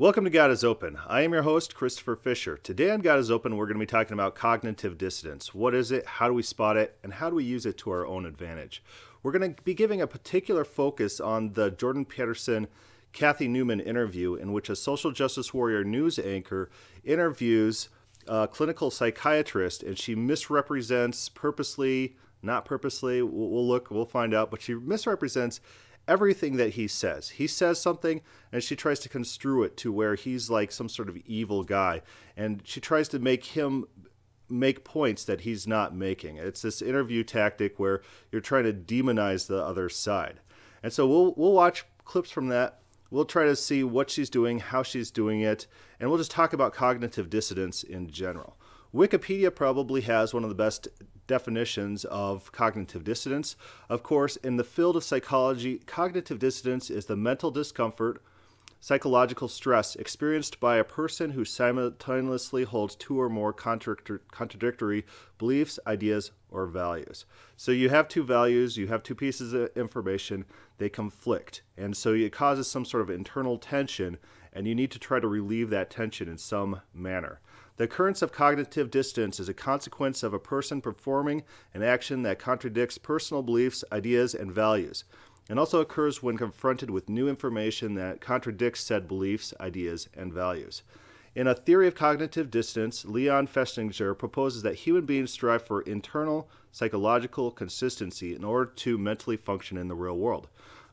Welcome to God is Open. I am your host, Christopher Fisher. Today on God is Open, we're going to be talking about cognitive dissonance. What is it? How do we spot it? And how do we use it to our own advantage? We're going to be giving a particular focus on the Jordan Peterson Cathy Newman interview, in which a social justice warrior news anchor interviews a clinical psychiatrist and she misrepresents purposely, not purposely, we'll, look, we'll find out, but she misrepresents everything that he says. He says something and she tries to construe it to where he's like some sort of evil guy. And she tries to make him make points that he's not making. It's this interview tactic where you're trying to demonize the other side. And so we'll we'll watch clips from that. We'll try to see what she's doing, how she's doing it, and we'll just talk about cognitive dissonance in general. Wikipedia probably has one of the best definitions of cognitive dissonance. Of course, in the field of psychology, cognitive dissonance is the mental discomfort, psychological stress experienced by a person who simultaneously holds two or more contradictory beliefs, ideas, or values. So you have two values, you have two pieces of information, they conflict. And so it causes some sort of internal tension, and you need to try to relieve that tension in some manner. The occurrence of cognitive dissonance is a consequence of a person performing an action that contradicts personal beliefs, ideas, and values, and also occurs when confronted with new information that contradicts said beliefs, ideas, and values. In a theory of cognitive Dissonance, Leon Festinger proposes that human beings strive for internal psychological consistency in order to mentally function in the real world.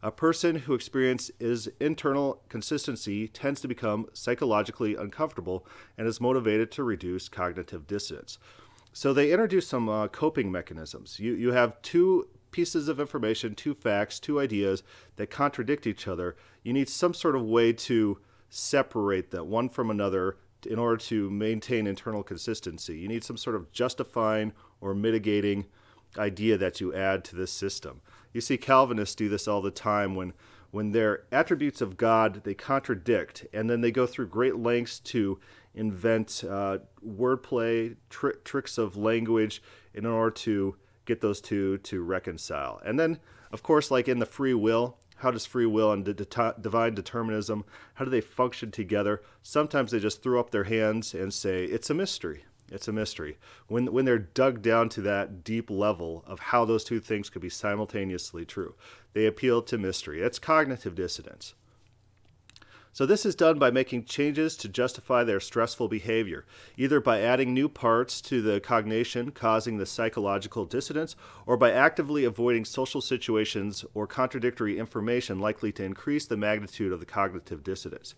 A person who experiences internal consistency tends to become psychologically uncomfortable and is motivated to reduce cognitive dissonance. So they introduce some uh, coping mechanisms. You, you have two pieces of information, two facts, two ideas that contradict each other. You need some sort of way to separate them one from another in order to maintain internal consistency. You need some sort of justifying or mitigating idea that you add to this system. You see Calvinists do this all the time when when their attributes of God they contradict, and then they go through great lengths to invent uh, wordplay, tri- tricks of language in order to get those two to reconcile. And then, of course, like in the free will, how does free will and divine determinism how do they function together? Sometimes they just throw up their hands and say it's a mystery. It's a mystery. When, when they're dug down to that deep level of how those two things could be simultaneously true, they appeal to mystery. It's cognitive dissonance. So, this is done by making changes to justify their stressful behavior, either by adding new parts to the cognition causing the psychological dissonance, or by actively avoiding social situations or contradictory information likely to increase the magnitude of the cognitive dissonance.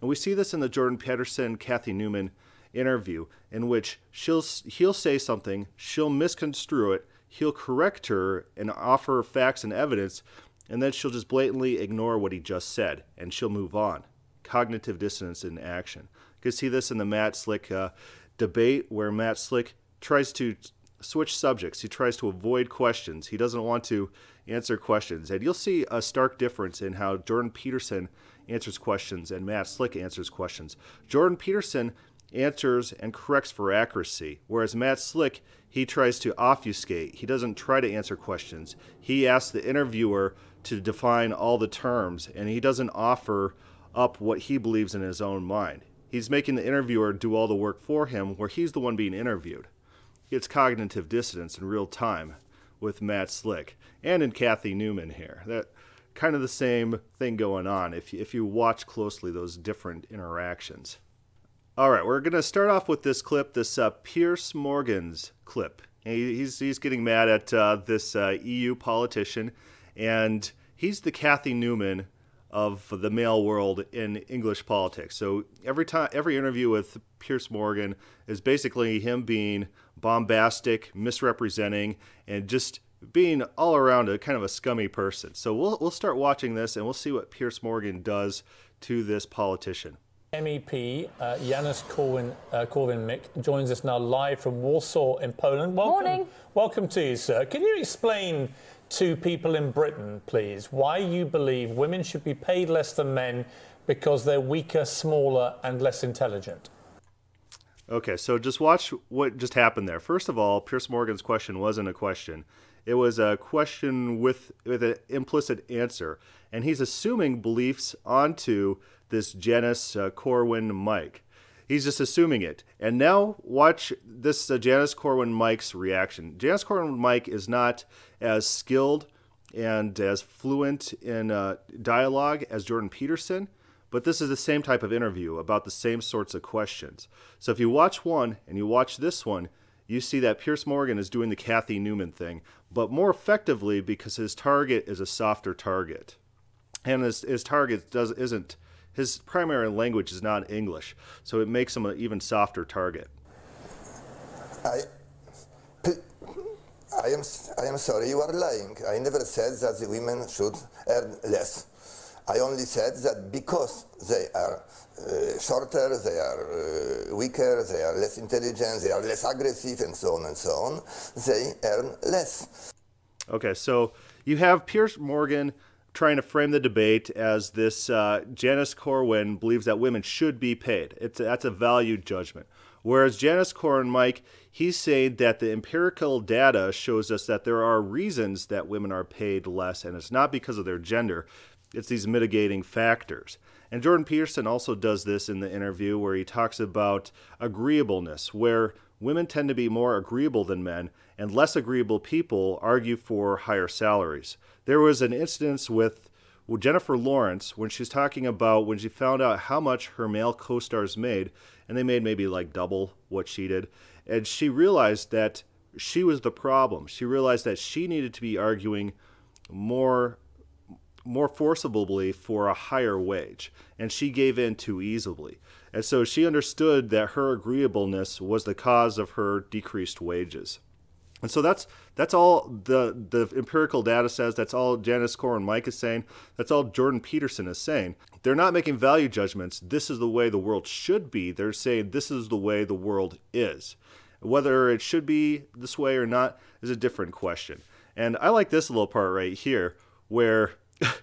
And we see this in the Jordan Peterson Cathy Newman interview in which she'll he'll say something, she'll misconstrue it, he'll correct her and offer facts and evidence, and then she'll just blatantly ignore what he just said and she'll move on. Cognitive dissonance in action. You can see this in the Matt Slick uh, debate where Matt Slick tries to switch subjects. He tries to avoid questions. He doesn't want to answer questions. And you'll see a stark difference in how Jordan Peterson answers questions and Matt Slick answers questions. Jordan Peterson answers and corrects for accuracy, whereas Matt Slick, he tries to obfuscate. He doesn't try to answer questions. He asks the interviewer to define all the terms, and he doesn't offer up what he believes in his own mind. He's making the interviewer do all the work for him, where he's the one being interviewed. It's cognitive dissonance in real time with Matt Slick and in Cathy Newman here. That kind of the same thing going on if if you watch closely those different interactions. All right, we're going to start off with this clip, this uh, Piers Morgan's clip. He's, he's getting mad at uh, this uh, EU politician, and he's the Cathy Newman of the male world in English politics. So every time, every interview with Piers Morgan is basically him being bombastic, misrepresenting, and just being all around a kind of a scummy person. So we'll we'll start watching this, and we'll see what Piers Morgan does to this politician. MEP uh, Janusz Korwin, uh, Korwin-Mikke joins us now live from Warsaw in Poland. Welcome, Morning. Welcome to you, sir. Can you explain to people in Britain, please, why you believe women should be paid less than men because they're weaker, smaller, and less intelligent? Okay, so just watch what just happened there. First of all, Piers Morgan's question wasn't a question. It was a question with with an implicit answer, and he's assuming beliefs onto this Janusz uh, Korwin-Mikke. He's just assuming it. And now watch this uh, Janusz Corwin Mike's reaction. Janusz Corwin Mike is not as skilled and as fluent in uh, dialogue as Jordan Peterson, but this is the same type of interview about the same sorts of questions. So if you watch one and you watch this one, you see that Piers Morgan is doing the Cathy Newman thing, but more effectively because his target is a softer target. And his, his target does isn't his primary language is not English, so it makes him an even softer target. I, I am, I am sorry, you are lying. I never said that the women should earn less. I only said that because they are uh, shorter, they are uh, weaker, they are less intelligent, they are less aggressive, and so on and so on, they earn less. Okay, so you have Piers Morgan trying to frame the debate as this uh, Janusz Korwin believes that women should be paid. It's that's a value judgment. Whereas Janusz Korwin, Mike, he's saying that the empirical data shows us that there are reasons that women are paid less, and it's not because of their gender. It's these mitigating factors. And Jordan Peterson also does this in the interview where he talks about agreeableness, where women tend to be more agreeable than men, and less agreeable people argue for higher salaries. There was an instance with Jennifer Lawrence when she's talking about when she found out how much her male co stars made, and they made maybe like double what she did. And she realized that she was the problem. She realized that she needed to be arguing more more forcibly for a higher wage, and she gave in too easily. And so she understood that her agreeableness was the cause of her decreased wages. And so that's that's all the the empirical data says. That's all Janusz Corwin Mike is saying. That's all Jordan Peterson is saying. They're not making value judgments. This is the way the world should be. They're saying this is the way the world is. Whether it should be this way or not is a different question. And I like this little part right here where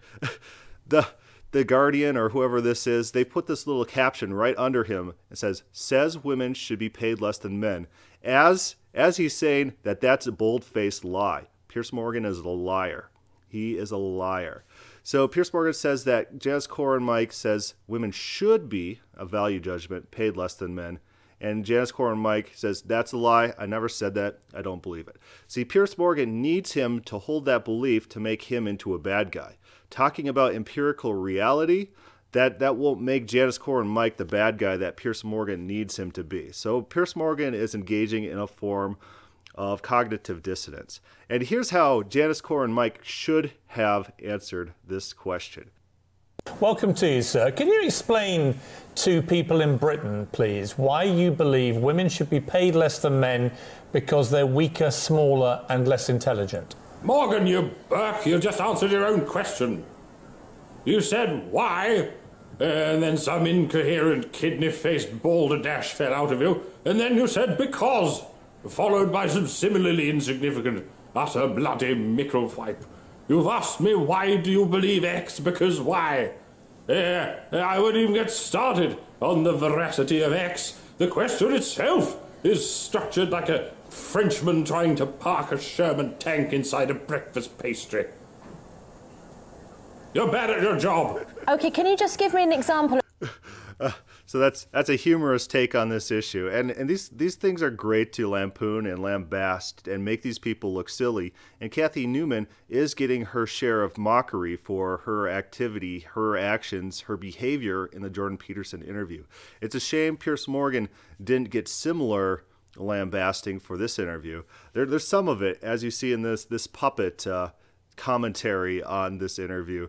the the Guardian or whoever this is, they put this little caption right under him. It says, "Says women should be paid less than men," as as he's saying that that's a bold-faced lie. Piers Morgan is a liar. He is a liar. So Piers Morgan says that Janusz Corwin Mike says women should be a value judgment paid less than men. And Janusz Corwin Mike says, That's a lie. I never said that. I don't believe it. See, Piers Morgan needs him to hold that belief to make him into a bad guy. Talking about empirical reality, that, that won't make Janusz Corwin Mike the bad guy that Piers Morgan needs him to be. So Piers Morgan is engaging in a form of cognitive dissonance. And here's how Janusz Corwin Mike should have answered this question. Welcome to you, sir. Can you explain to people in Britain, please, why you believe women should be paid less than men because they're weaker, smaller, and less intelligent? Morgan, you Burke, you just answered your own question. You said why, and then some incoherent, kidney faced balderdash fell out of you, and then you said because, followed by some similarly insignificant, utter bloody microfipe. You've asked me why do you believe X because why? Eh, I wouldn't even get started on the veracity of X. The question itself is structured like a Frenchman trying to park a Sherman tank inside a breakfast pastry. You're bad at your job. Okay, can you just give me an example? Uh, so that's that's a humorous take on this issue, and and these these things are great to lampoon and lambast and make these people look silly. And Cathy Newman is getting her share of mockery for her activity, her actions, her behavior in the Jordan Peterson interview. It's a shame Piers Morgan didn't get similar lambasting for this interview. There, there's some of it, as you see in this this puppet uh, commentary on this interview,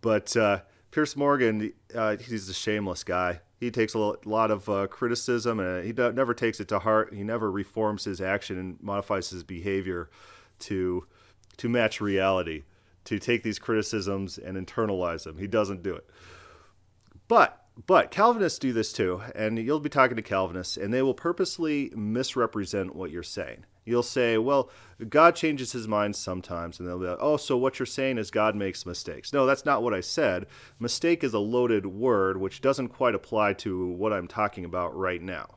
but. Uh, Piers Morgan, uh, he's a shameless guy. He takes a lot of uh, criticism and he never takes it to heart. He never reforms his action and modifies his behavior to to match reality, to take these criticisms and internalize them. He doesn't do it. But but Calvinists do this too, and you'll be talking to Calvinists, and they will purposely misrepresent what you're saying. You'll say, well, God changes his mind sometimes, and they'll be like, oh, so what you're saying is God makes mistakes. No, that's not what I said. Mistake is a loaded word, which doesn't quite apply to what I'm talking about right now,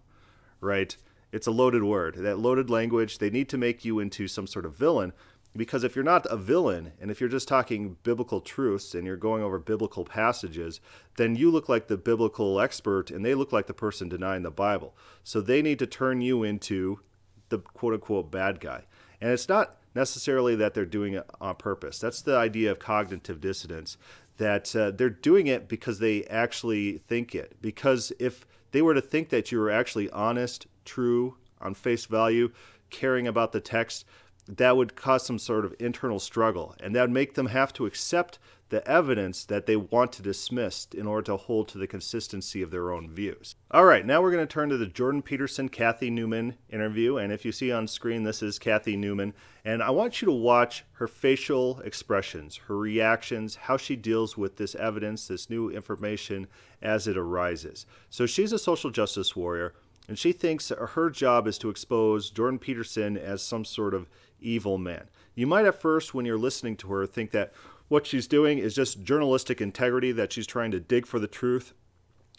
right? It's a loaded word. That loaded language, they need to make you into some sort of villain Because if you're not a villain, and if you're just talking biblical truths and you're going over biblical passages, then you look like the biblical expert and they look like the person denying the Bible. So they need to turn you into the quote unquote bad guy. And it's not necessarily that they're doing it on purpose. That's the idea of cognitive dissonance, that uh, they're doing it because they actually think it. Because if they were to think that you were actually honest, true, on face value, caring about the text, that would cause some sort of internal struggle. And that would make them have to accept the evidence that they want to dismiss in order to hold to the consistency of their own views. All right, now we're going to turn to the Jordan Peterson Cathy Newman interview. And if you see on screen, this is Cathy Newman. And I want you to watch her facial expressions, her reactions, how she deals with this evidence, this new information as it arises. So she's a social justice warrior. And she thinks her job is to expose Jordan Peterson as some sort of evil man. You might at first, when you're listening to her, think that what she's doing is just journalistic integrity, that she's trying to dig for the truth.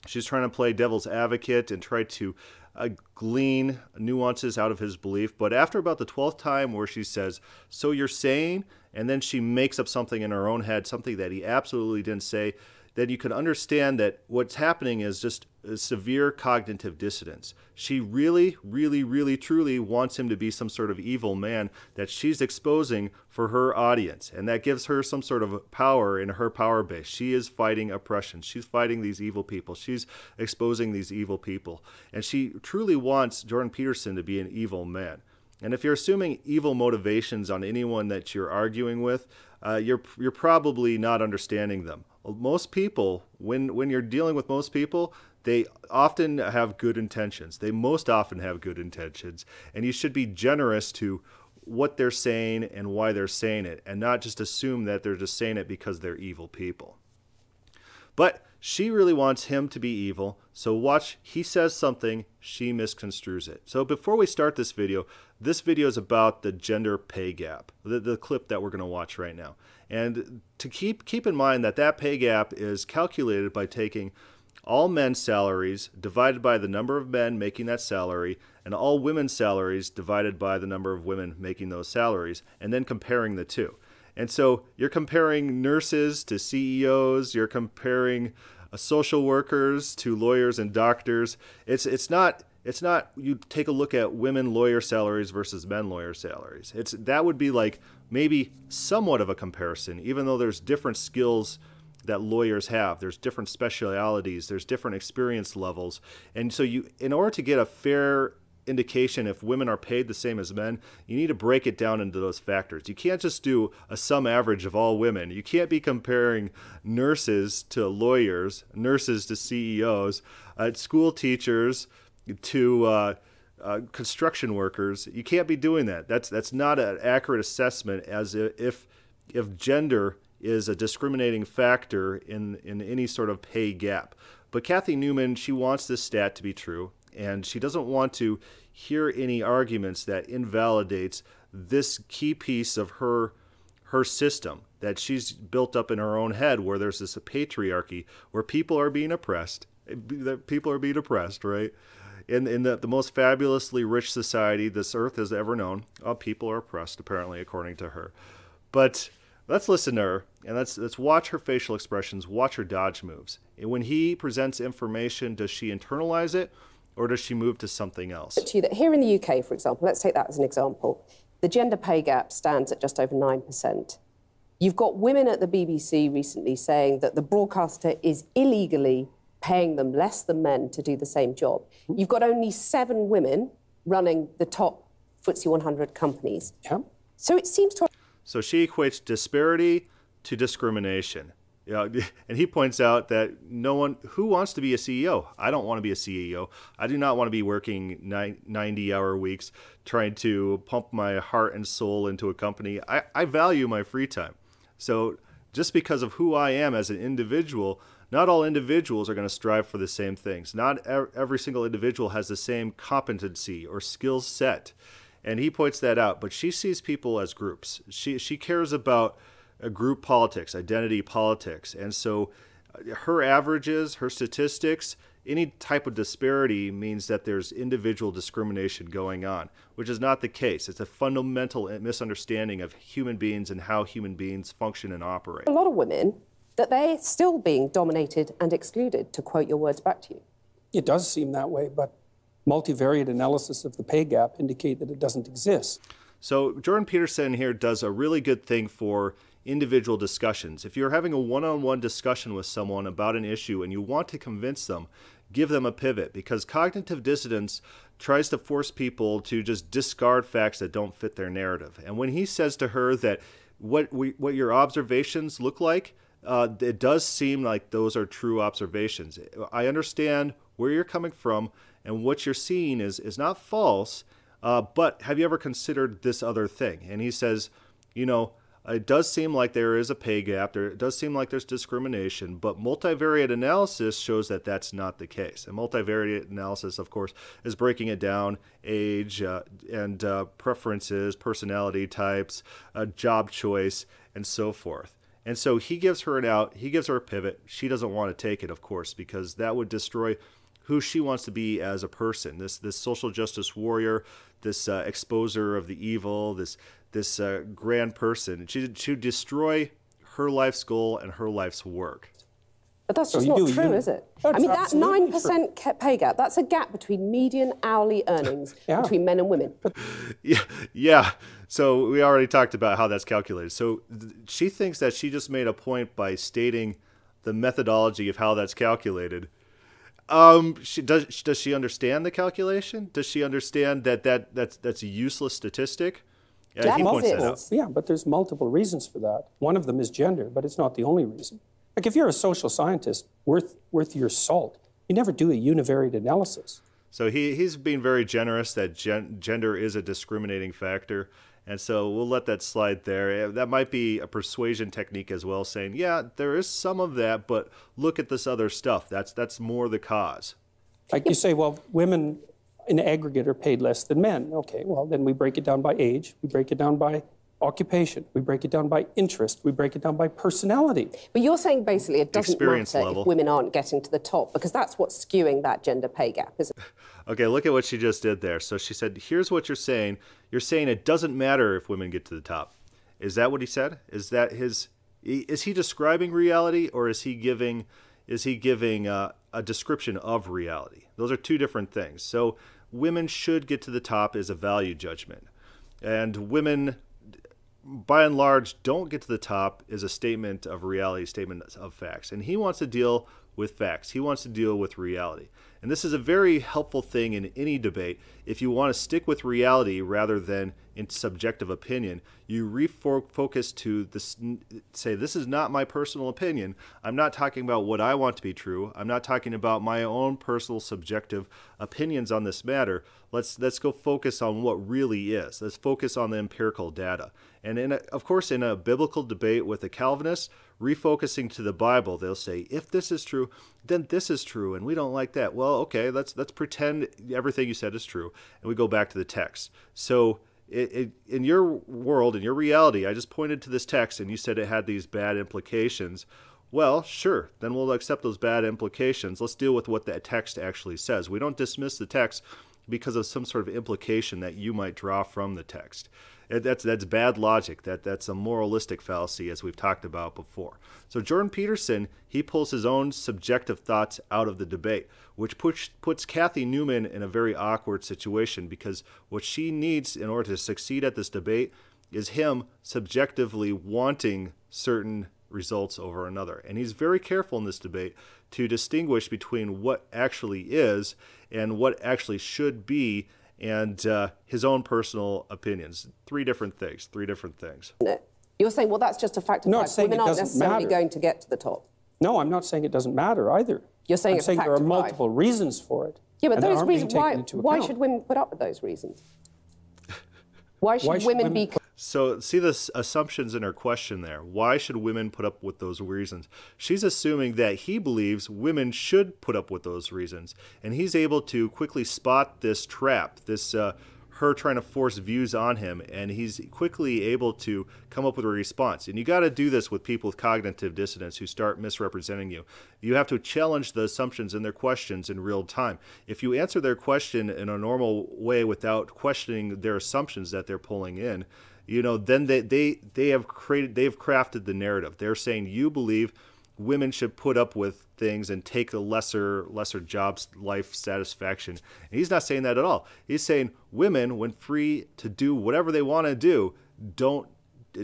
She's trying to play devil's advocate and try to uh, glean nuances out of his belief. But after about the 12th time where she says, So you're saying, and then she makes up something in her own head, something that he absolutely didn't say, then you can understand that what's happening is just severe cognitive dissonance. She really, really, really, truly wants him to be some sort of evil man that she's exposing for her audience. And that gives her some sort of power in her power base. She is fighting oppression. She's fighting these evil people. She's exposing these evil people. And she truly wants Jordan Peterson to be an evil man. And if you're assuming evil motivations on anyone that you're arguing with, uh, you're you're probably not understanding them. Most people, when when you're dealing with most people, they often have good intentions. They most often have good intentions, and you should be generous to what they're saying and why they're saying it, and not just assume that they're just saying it because they're evil people. But she really wants him to be evil, so watch, he says something, she misconstrues it. So before we start this video, this video is about the gender pay gap, the, the clip that we're going to watch right now. And to keep, keep in mind that that pay gap is calculated by taking all men's salaries divided by the number of men making that salary, and all women's salaries divided by the number of women making those salaries, and then comparing the two. And so you're comparing nurses to CEOs, you're comparing uh, social workers to lawyers and doctors. It's it's not it's not you take a look at women lawyer salaries versus men lawyer salaries. It's that would be like maybe somewhat of a comparison, even though there's different skills that lawyers have. There's different specialities, there's different experience levels. And so you in order to get a fair indication if women are paid the same as men, you need to break it down into those factors. You can't just do a sum average of all women. You can't be comparing nurses to lawyers, nurses to CEOs, uh, school teachers to uh, uh, construction workers. You can't be doing that. That's that's not an accurate assessment as if if gender is a discriminating factor in in any sort of pay gap. But Cathy Newman, she wants this stat to be true and she doesn't want to hear any arguments that invalidates this key piece of her her system that she's built up in her own head where there's this patriarchy where people are being oppressed that people are being oppressed right in, in the, the most fabulously rich society this earth has ever known uh, people are oppressed apparently according to her but let's listen to her and let's let's watch her facial expressions watch her dodge moves and when he presents information does she internalize it or does she move to something else? That here in the UK, for example, let's take that as an example, the gender pay gap stands at just over 9%. You've got women at the BBC recently saying that the broadcaster is illegally paying them less than men to do the same job. Mm-hmm. You've got only seven women running the top FTSE 100 companies. Yeah. So it seems to. So she equates disparity to discrimination. You know, and he points out that no one who wants to be a CEO. I don't want to be a CEO. I do not want to be working 90 hour weeks trying to pump my heart and soul into a company. I, I value my free time. So just because of who I am as an individual, not all individuals are going to strive for the same things. Not every single individual has the same competency or skill set. And he points that out. But she sees people as groups. She, she cares about group politics, identity politics. And so uh, her averages, her statistics, any type of disparity means that there's individual discrimination going on, which is not the case. It's a fundamental misunderstanding of human beings and how human beings function and operate. A lot of women that they're still being dominated and excluded, to quote your words back to you. It does seem that way, but multivariate analysis of the pay gap indicate that it doesn't exist. So Jordan Peterson here does a really good thing for individual discussions. If you're having a one-on-one discussion with someone about an issue and you want to convince them, give them a pivot because cognitive dissonance tries to force people to just discard facts that don't fit their narrative. And when he says to her that what we, what your observations look like, uh, it does seem like those are true observations. I understand where you're coming from and what you're seeing is is not false. Uh, but have you ever considered this other thing? And he says, you know, it does seem like there is a pay gap. There, it does seem like there's discrimination, but multivariate analysis shows that that's not the case. And multivariate analysis, of course, is breaking it down age uh, and uh, preferences, personality types, uh, job choice, and so forth. And so he gives her an out, he gives her a pivot. She doesn't want to take it, of course, because that would destroy who she wants to be as a person. This this social justice warrior, this uh, exposer of the evil, this this uh, grand person. She to destroy her life's goal and her life's work. But that's just not do, true, you, is it? I mean, that 9% true. pay gap, that's a gap between median hourly earnings yeah. between men and women. Yeah, yeah. So we already talked about how that's calculated. So th- she thinks that she just made a point by stating the methodology of how that's calculated um, she does. Does she understand the calculation? Does she understand that that that's that's a useless statistic? Yeah, he points that out. Yeah, but there's multiple reasons for that. One of them is gender, but it's not the only reason. Like if you're a social scientist worth worth your salt, you never do a univariate analysis. So he he's being very generous that gen, gender is a discriminating factor. And so we'll let that slide there. Eh, that might be a persuasion technique as well, saying, yeah, there is some of that, but look at this other stuff. That's that's more the cause. Like you say, well, women in aggregate are paid less than men. Okay, well then we break it down by age, we break it down by occupation, we break it down by interest, we break it down by personality. But you're saying basically it doesn't Experience matter level. if women aren't getting to the top because that's what's skewing that gender pay gap, isn't it? okay, look at what she just did there. So she said, here's what you're saying. You're saying it doesn't matter if women get to the top. Is that what he said? Is that his is he describing reality or is he giving is he giving uh, a description of reality? Those are two different things. So women should get to the top is a value judgment. And women by and large, don't get to the top is a statement of reality, statement of facts. And he wants to deal with facts. He wants to deal with reality. And this is a very helpful thing in any debate. If you want to stick with reality rather than in subjective opinion, you refocus to this, say, this is not my personal opinion. I'm not talking about what I want to be true. I'm not talking about my own personal subjective opinions on this matter. Let's, let's go focus on what really is. Let's focus on the empirical data. And in a, of course, in a biblical debate with a Calvinist, refocusing to the Bible, they'll say, if this is true, then this is true, and we don't like that. Well, okay, let's let's pretend everything you said is true, and we go back to the text. So, it, it, in your world, in your reality, I just pointed to this text, and you said it had these bad implications. Well, sure, then we'll accept those bad implications. Let's deal with what that text actually says. We don't dismiss the text because of some sort of implication that you might draw from the text. That's that's bad logic. That that's a moralistic fallacy, as we've talked about before. So Jordan Peterson he pulls his own subjective thoughts out of the debate, which puts puts Cathy Newman in a very awkward situation because what she needs in order to succeed at this debate is him subjectively wanting certain results over another. And he's very careful in this debate to distinguish between what actually is and what actually should be and uh, his own personal opinions. Three different things. Three different things. You're saying, well, that's just a fact of no, life. Women aren't necessarily matter. going to get to the top. No, I'm not saying it doesn't matter either. You're saying I'm it's saying a fact there are multiple life. reasons for it. Yeah, but those reasons. Why, why should women put up with those reasons? Why should, why should women, women be so, see the assumptions in her question there. Why should women put up with those reasons? She's assuming that he believes women should put up with those reasons. And he's able to quickly spot this trap, this uh, her trying to force views on him, and he's quickly able to come up with a response. And you got to do this with people with cognitive dissonance who start misrepresenting you. You have to challenge the assumptions in their questions in real time. If you answer their question in a normal way without questioning their assumptions that they're pulling in, you know, then they, they, they have created, they've crafted the narrative. They're saying you believe women should put up with things and take a lesser lesser jobs life satisfaction and he's not saying that at all he's saying women when free to do whatever they want to do don't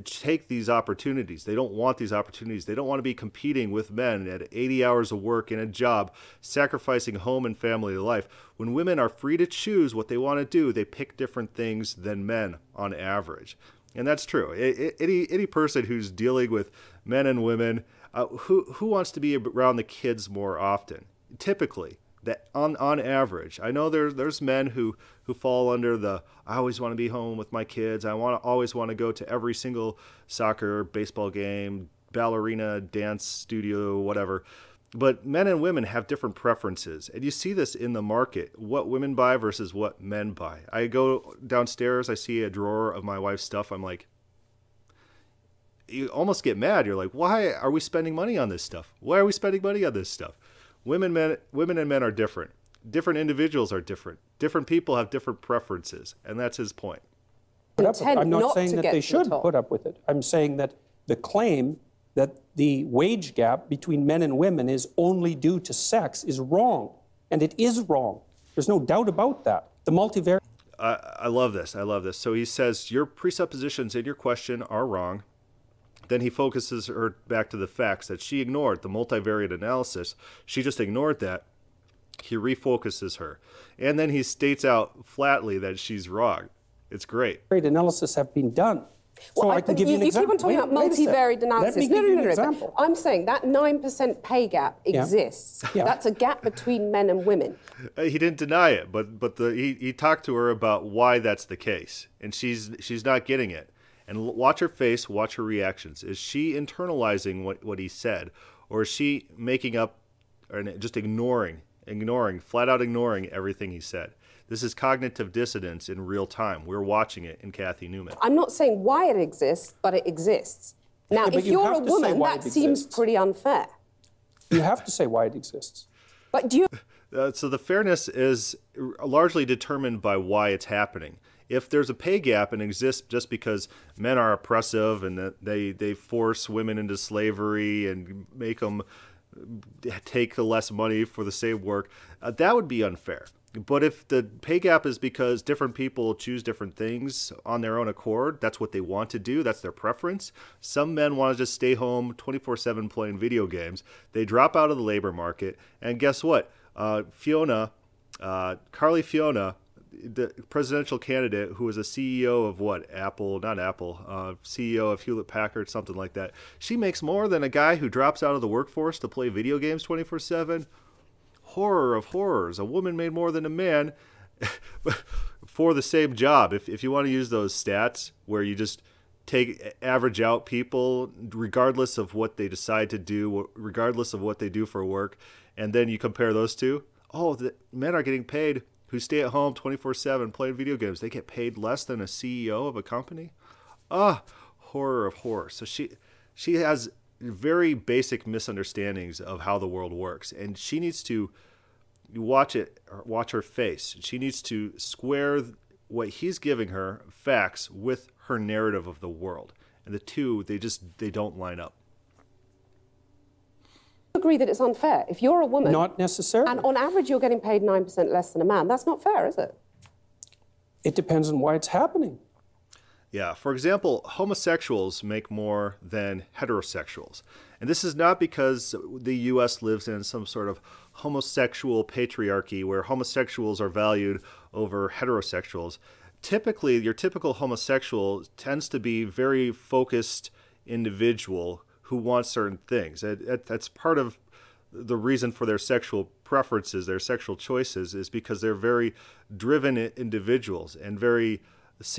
take these opportunities. They don't want these opportunities. They don't want to be competing with men at 80 hours of work in a job sacrificing home and family life. When women are free to choose what they want to do they pick different things than men on average. And that's true. Any any person who's dealing with men and women uh, who who wants to be around the kids more often? Typically, that on on average, I know there's there's men who who fall under the I always want to be home with my kids. I want to always want to go to every single soccer, baseball game, ballerina, dance studio, whatever. But men and women have different preferences, and you see this in the market. What women buy versus what men buy. I go downstairs, I see a drawer of my wife's stuff. I'm like, you almost get mad. You're like, why are we spending money on this stuff? Why are we spending money on this stuff? Women, men, women and men are different. Different individuals are different. Different people have different preferences, and that's his point. I'm not saying that they should put up with it. I'm saying that the claim that the wage gap between men and women is only due to sex is wrong, and it is wrong. There's no doubt about that. The multivariate. I, I love this. I love this. So he says your presuppositions in your question are wrong. Then he focuses her back to the facts that she ignored, the multivariate analysis. She just ignored that. He refocuses her. And then he states out flatly that she's wrong. It's great. Great analysis have been done. So well, I, can give you, you an example. You keep on talking wait, about multivariate analysis. Let me give no, no, no, you an example. I'm saying that 9% pay gap exists. Yeah. Yeah. That's a gap between men and women. Uh, he didn't deny it, but but the, he, he talked to her about why that's the case, and she's she's not getting it and watch her face, watch her reactions. Is she internalizing what, what he said, or is she making up or just ignoring, ignoring, flat out ignoring everything he said? This is cognitive dissonance in real time. We're watching it in Cathy Newman. I'm not saying why it exists, but it exists. Now, yeah, if you are a woman, that seems pretty unfair. You have to say why it exists. But do you? Uh, so the fairness is largely determined by why it's happening if there's a pay gap and exists just because men are oppressive and that they they force women into slavery and make them take the less money for the same work, uh, that would be unfair. But if the pay gap is because different people choose different things on their own accord, that's what they want to do, that's their preference. Some men want to just stay home 24 7 playing video games. They drop out of the labor market, and guess what? Uh, Fiorina, uh, Carly Fiorina, the presidential candidate who was a CEO of what Apple, not Apple, uh, CEO of Hewlett Packard, something like that. She makes more than a guy who drops out of the workforce to play video games 24 seven. Horror of horrors! A woman made more than a man for the same job. If if you want to use those stats where you just take average out people regardless of what they decide to do, regardless of what they do for work, and then you compare those two. Oh, the men are getting paid who stay at home 24 7 playing video games, they get paid less than a CEO of a company? Ah, horror of horror. So she, she has very basic misunderstandings of how the world works, and she needs to watch it, watch her face. She needs to square what he's giving her, facts, with her narrative of the world. And the two, they just they don't line up agree that it's unfair. If you're a woman... Not necessarily. And on average, you're getting paid 9% less than a man. That's not fair, is it? It depends on why it's happening. Yeah. For example, homosexuals make more than heterosexuals. And this is not because the U.S. lives in some sort of homosexual patriarchy where homosexuals are valued over heterosexuals. Typically, your typical homosexual tends to be very focused individual who want certain things. that's part of the reason for their sexual preferences, their sexual choices, is because they're very driven individuals and very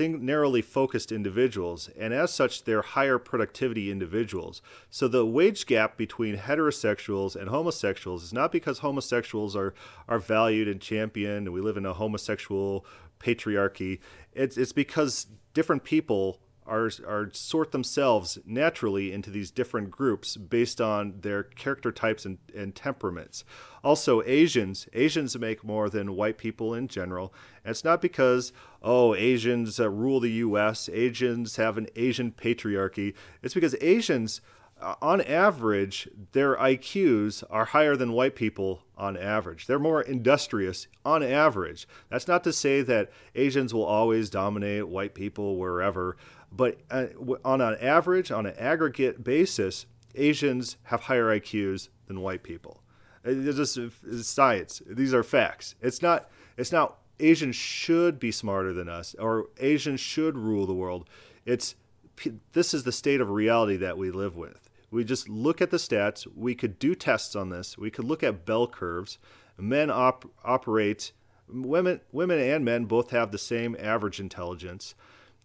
narrowly focused individuals, and as such, they're higher productivity individuals. So the wage gap between heterosexuals and homosexuals is not because homosexuals are, are valued and championed, and we live in a homosexual patriarchy. It's it's because different people are are sort themselves naturally into these different groups based on their character types and, and temperaments. Also, Asians Asians make more than white people in general. And it's not because oh Asians uh, rule the U.S. Asians have an Asian patriarchy. It's because Asians uh, on average, their IQs are higher than white people on average. They're more industrious on average. That's not to say that Asians will always dominate white people wherever, but uh, on an average, on an aggregate basis, Asians have higher IQs than white people. It's just it's science. These are facts. It's not. It's not. Asians should be smarter than us, or Asians should rule the world. It's this is the state of reality that we live with. We just look at the stats. We could do tests on this. We could look at bell curves. Men op- operate. Women, women and men both have the same average intelligence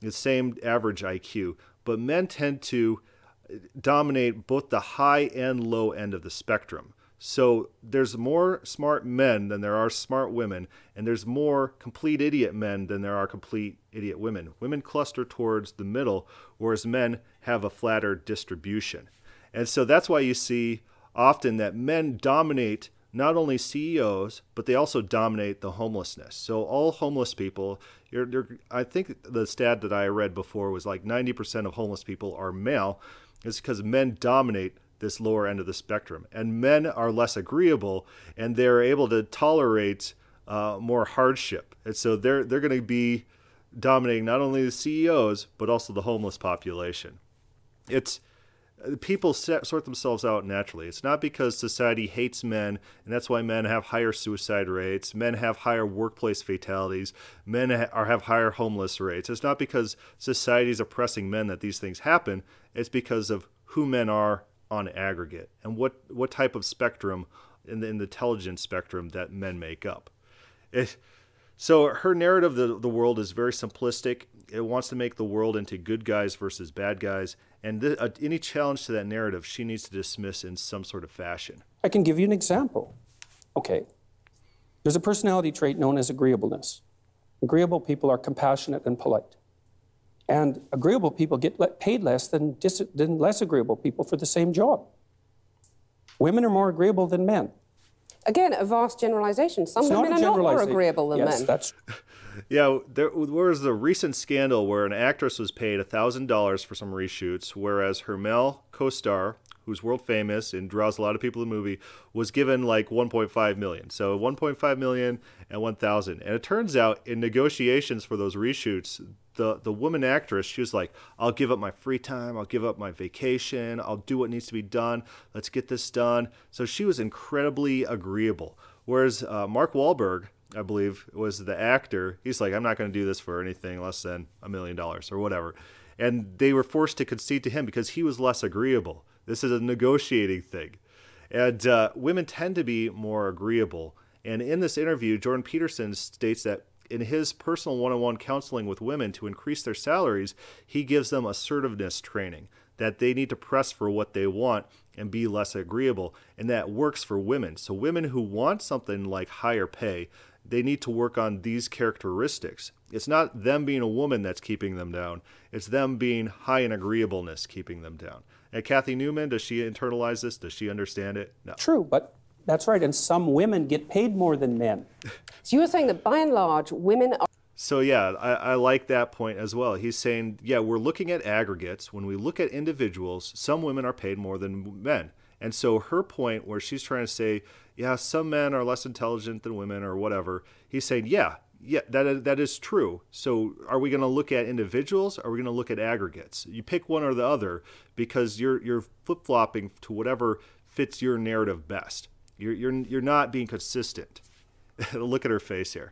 the same average IQ, but men tend to uh, dominate both the high and low end of the spectrum. So there's more smart men than there are smart women, and there's more complete idiot men than there are complete idiot women. Women cluster towards the middle, whereas men have a flatter distribution. And so that's why you see often that men dominate not only CEOs, but they also dominate the homelessness. So all homeless people, you're, you're, I think the stat that I read before was like 90% of homeless people are male. It's because men dominate this lower end of the spectrum, and men are less agreeable, and they're able to tolerate uh, more hardship, and so they're they're going to be dominating not only the CEOs but also the homeless population. It's people sort themselves out naturally. It's not because society hates men, and that's why men have higher suicide rates, men have higher workplace fatalities, men are have higher homeless rates. It's not because society is oppressing men that these things happen. It's because of who men are on aggregate and what what type of spectrum in the, in the intelligence spectrum that men make up. It, so her narrative of the, the world is very simplistic. It wants to make the world into good guys versus bad guys, and th- uh, any challenge to that narrative, she needs to dismiss in some sort of fashion. I can give you an example. Okay, there's a personality trait known as agreeableness. Agreeable people are compassionate and polite. And agreeable people get paid less than, dis- than less agreeable people for the same job. Women are more agreeable than men. Again, a vast generalization. Some it's women not are not more agreeable than yes, men. That's yeah, there, was the recent scandal where an actress was paid $1,000 for some reshoots, whereas her male co star, who's world famous and draws a lot of people to the movie, was given like 1.5 million. So 1.5 million and 1,000. And it turns out in negotiations for those reshoots, the the woman actress, she was like, "I'll give up my free time, I'll give up my vacation, I'll do what needs to be done. Let's get this done." So she was incredibly agreeable. Whereas uh, Mark Wahlberg, I believe, was the actor. He's like, I'm not going to do this for anything less than a million dollars or whatever. And they were forced to concede to him because he was less agreeable. This is a negotiating thing. And uh, women tend to be more agreeable. And in this interview, Jordan Peterson states that in his personal one on one counseling with women to increase their salaries, he gives them assertiveness training that they need to press for what they want and be less agreeable. And that works for women. So, women who want something like higher pay, they need to work on these characteristics. It's not them being a woman that's keeping them down, it's them being high in agreeableness keeping them down. And Cathy Newman, does she internalize this? Does she understand it? No. True, but that's right. And some women get paid more than men. so you're saying that by and large, women are. So, yeah, I, I, like that point as well. He's saying, yeah, we're looking at aggregates. When we look at individuals, some women are paid more than men. And so, her point, where she's trying to say, yeah, some men are less intelligent than women or whatever. He's saying, yeah, yeah, that that is true. So, are we going to look at individuals? Are we going to look at aggregates? You pick one or the other because you're you're flip flopping to whatever fits your narrative best. You're you're you're not being consistent. look at her face here.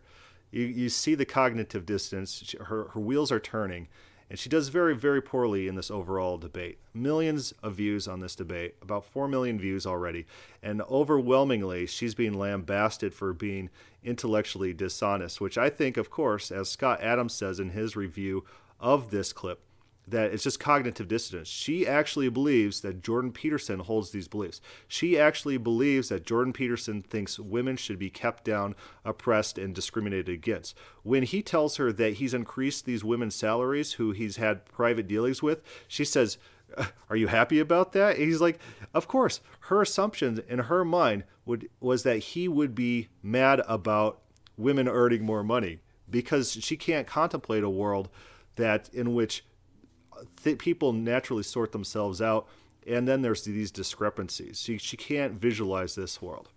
You you see the cognitive dissonance. Her her wheels are turning, and she does very, very poorly in this overall debate. Millions of views on this debate, about 4 million views already. And overwhelmingly, she's being lambasted for being intellectually dishonest, which I think, of course, as Scott Adams says in his review of this clip, that it's just cognitive dissonance. She actually believes that Jordan Peterson holds these beliefs. She actually believes that Jordan Peterson thinks women should be kept down, oppressed, and discriminated against. When he tells her that he's increased these women's salaries who he's had private dealings with, she says, uh, are you happy about that? And he's like, of course. Her assumption in her mind would was that he would be mad about women earning more money because she can't contemplate a world that in which th- people naturally sort themselves out, and then there's these discrepancies. She, she can't visualize this world.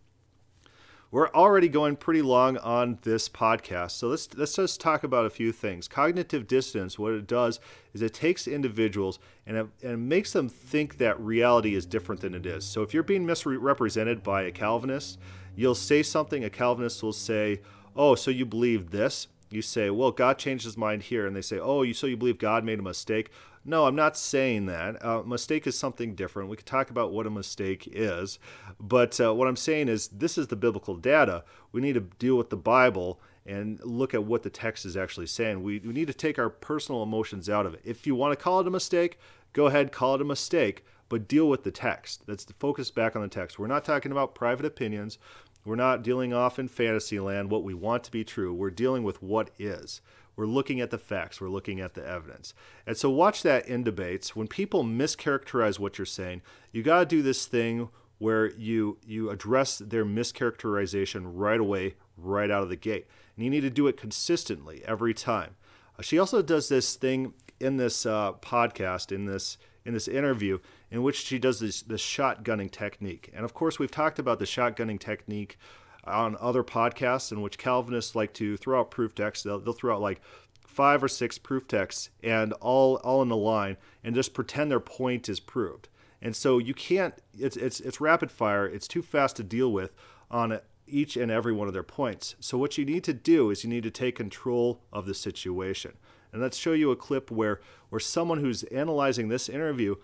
We're already going pretty long on this podcast, so let's let's just talk about a few things. Cognitive dissonance, what it does is it takes individuals and it, and it makes them think that reality is different than it is. So if you're being misrepresented by a Calvinist, you'll say something. A Calvinist will say, "Oh, so you believe this?" You say, "Well, God changed His mind here," and they say, "Oh, you so you believe God made a mistake?" No, I'm not saying that. Uh, mistake is something different. We could talk about what a mistake is. But uh, what I'm saying is this is the biblical data. We need to deal with the Bible and look at what the text is actually saying. We, we need to take our personal emotions out of it. If you want to call it a mistake, go ahead, call it a mistake, but deal with the text. That's the focus back on the text. We're not talking about private opinions. We're not dealing off in fantasy land what we want to be true. We're dealing with what is. We're looking at the facts, we're looking at the evidence. And so watch that in debates. When people mischaracterize what you're saying, you got to do this thing where you you address their mischaracterization right away, right out of the gate. And you need to do it consistently every time. Uh, she also does this thing in this uh, podcast, in this in this interview, in which she does this this shotgunning technique. And of course, we've talked about the shotgunning technique on other podcasts in which Calvinists like to throw out proof texts. They'll, they'll throw out like five or six proof texts and all all in a line and just pretend their point is proved. And so you can't. It's it's it's rapid fire. It's too fast to deal with on each and every one of their points. So what you need to do is you need to take control of the situation. And let's show you a clip where where someone who's analyzing this interview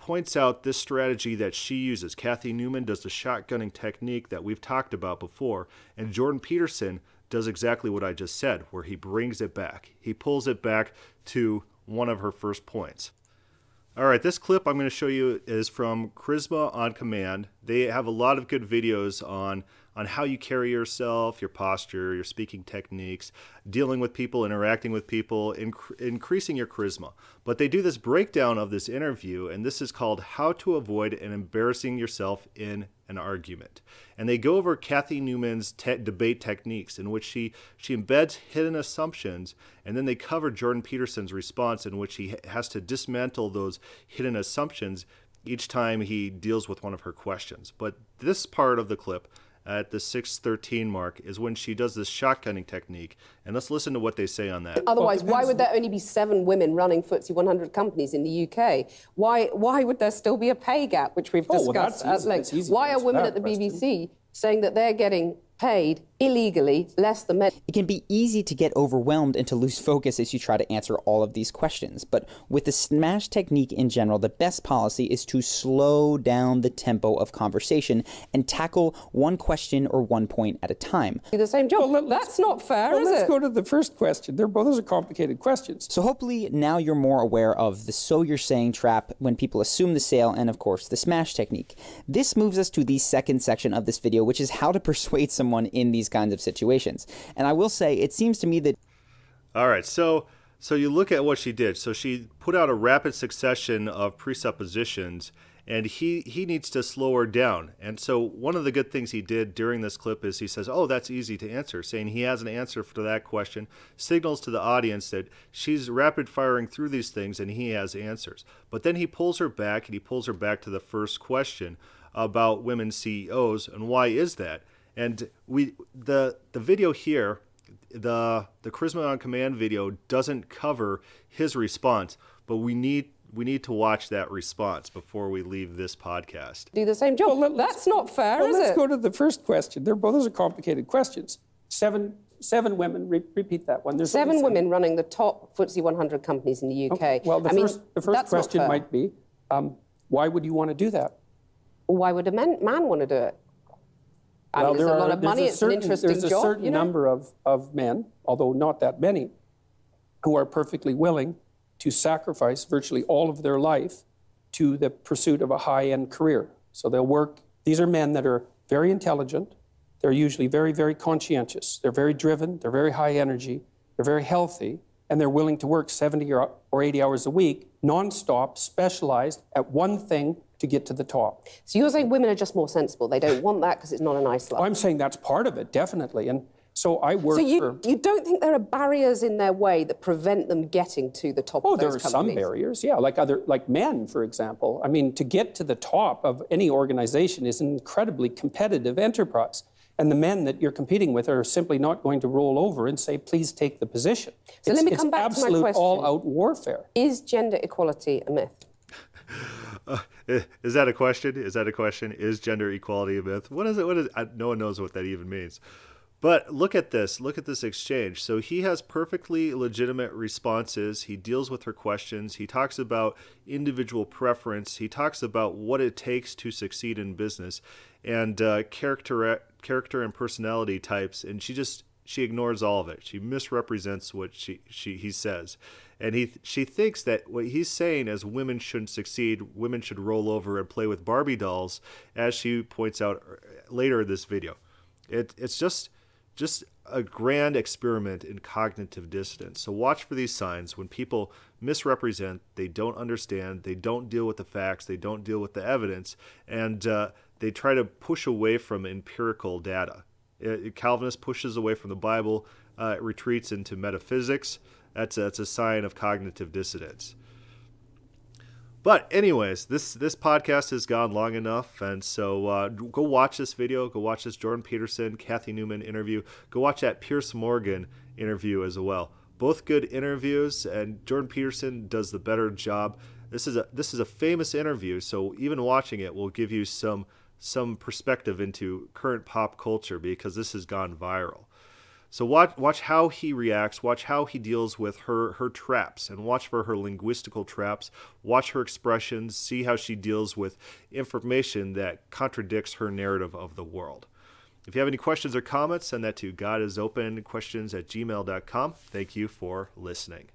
points out this strategy that she uses. Cathy Newman does the shotgunning technique that we've talked about before, and Jordan Peterson does exactly what I just said, where he brings it back. He pulls it back to one of her first points. All right, this clip I'm going to show you is from Charisma on Command. They have a lot of good videos on on how you carry yourself, your posture, your speaking techniques, dealing with people, interacting with people, inc- increasing your charisma. But they do this breakdown of this interview, and this is called How to Avoid an Embarrassing Yourself in an Argument. And they go over Cathy Newman's te- debate techniques, in which she, she embeds hidden assumptions, and then they cover Jordan Peterson's response, in which he has to dismantle those hidden assumptions each time he deals with one of her questions. But this part of the clip at the 613 mark is when she does this shotgunning technique. And let's listen to what they say on that. Otherwise, why would there only be seven women running FTSE 100 companies in the UK? Why, why would there still be a pay gap, which we've oh, discussed well, at length? Why are women at the question. BBC saying that they're getting paid illegally less than men. It can be easy to get overwhelmed and to lose focus as you try to answer all of these questions. But with the SMASH technique in general, the best policy is to slow down the tempo of conversation and tackle one question or one point at a time. The same job. Well, That's not fair, well, let's it? go to the first question. They're both those are complicated questions. So hopefully now you're more aware of the so you're saying trap when people assume the sale and of course the SMASH technique. This moves us to the second section of this video, which is how to persuade someone in these kinds of situations. And I will say, it seems to me that. All right, so so you look at what she did. So she put out a rapid succession of presuppositions, and he he needs to slow her down. And so one of the good things he did during this clip is he says, "Oh, that's easy to answer," saying he has an answer for that question, signals to the audience that she's rapid firing through these things and he has answers. But then he pulls her back and he pulls her back to the first question about women CEOs and why is that? And we the the video here, the the Charisma on Command video doesn't cover his response, but we need we need to watch that response before we leave this podcast. Do the same job. Well, That's not fair, well, is let's it? go to the first question. They're both those are complicated questions. Seven seven women. Re- repeat that one. There's seven women running the top FTSE 100 companies in the UK. Okay. Well, the I first mean, the first question might be, um, why would you want to do that? Why would a man, man want to do it? I well, mean, there are, a lot of money. It's certain, an interesting There's a certain you know? number of, of men, although not that many, who are perfectly willing to sacrifice virtually all of their life to the pursuit of a high end career. So they'll work, these are men that are very intelligent, they're usually very, very conscientious, they're very driven, they're very high energy, they're very healthy, and they're willing to work 70 or, 80 hours a week, nonstop, specialized at one thing to get to the top. So you're saying women are just more sensible. They don't want that because it's not a nice life. I'm saying that's part of it, definitely. And so I work so you, for... you don't think there are barriers in their way that prevent them getting to the top oh, of those there are companies? some barriers, yeah, like other like men, for example. I mean, to get to the top of any organization is an incredibly competitive enterprise. And the men that you're competing with are simply not going to roll over and say, please take the position. So it's, let me come back to my question. absolute all-out warfare. Is gender equality a myth? Uh, is that a question? Is that a question? Is gender equality a myth? What is it? What is? I, no one knows what that even means. But look at this. Look at this exchange. So he has perfectly legitimate responses. He deals with her questions. He talks about individual preference. He talks about what it takes to succeed in business and uh, character character and personality types. And she just she ignores all of it. She misrepresents what she, she he says. And he she thinks that what he's saying is women shouldn't succeed, women should roll over and play with Barbie dolls, as she points out later in this video. It, it's just just a grand experiment in cognitive dissonance. So watch for these signs when people misrepresent, they don't understand, they don't deal with the facts, they don't deal with the evidence, and uh, they try to push away from empirical data. It, Calvinist pushes away from the Bible, uh, retreats into metaphysics. That's a, that's a sign of cognitive dissonance. But anyways, this this podcast has gone long enough, and so uh, go watch this video. Go watch this Jordan Peterson, Cathy Newman interview. Go watch that Piers Morgan interview as well. Both good interviews, and Jordan Peterson does the better job. This is a this is a famous interview, so even watching it will give you some some perspective into current pop culture because this has gone viral. So watch watch how he reacts, watch how he deals with her her traps and watch for her linguistical traps, watch her expressions, see how she deals with information that contradicts her narrative of the world. If you have any questions or comments, send that to godisopenquestions at gmail.com. Thank you for listening.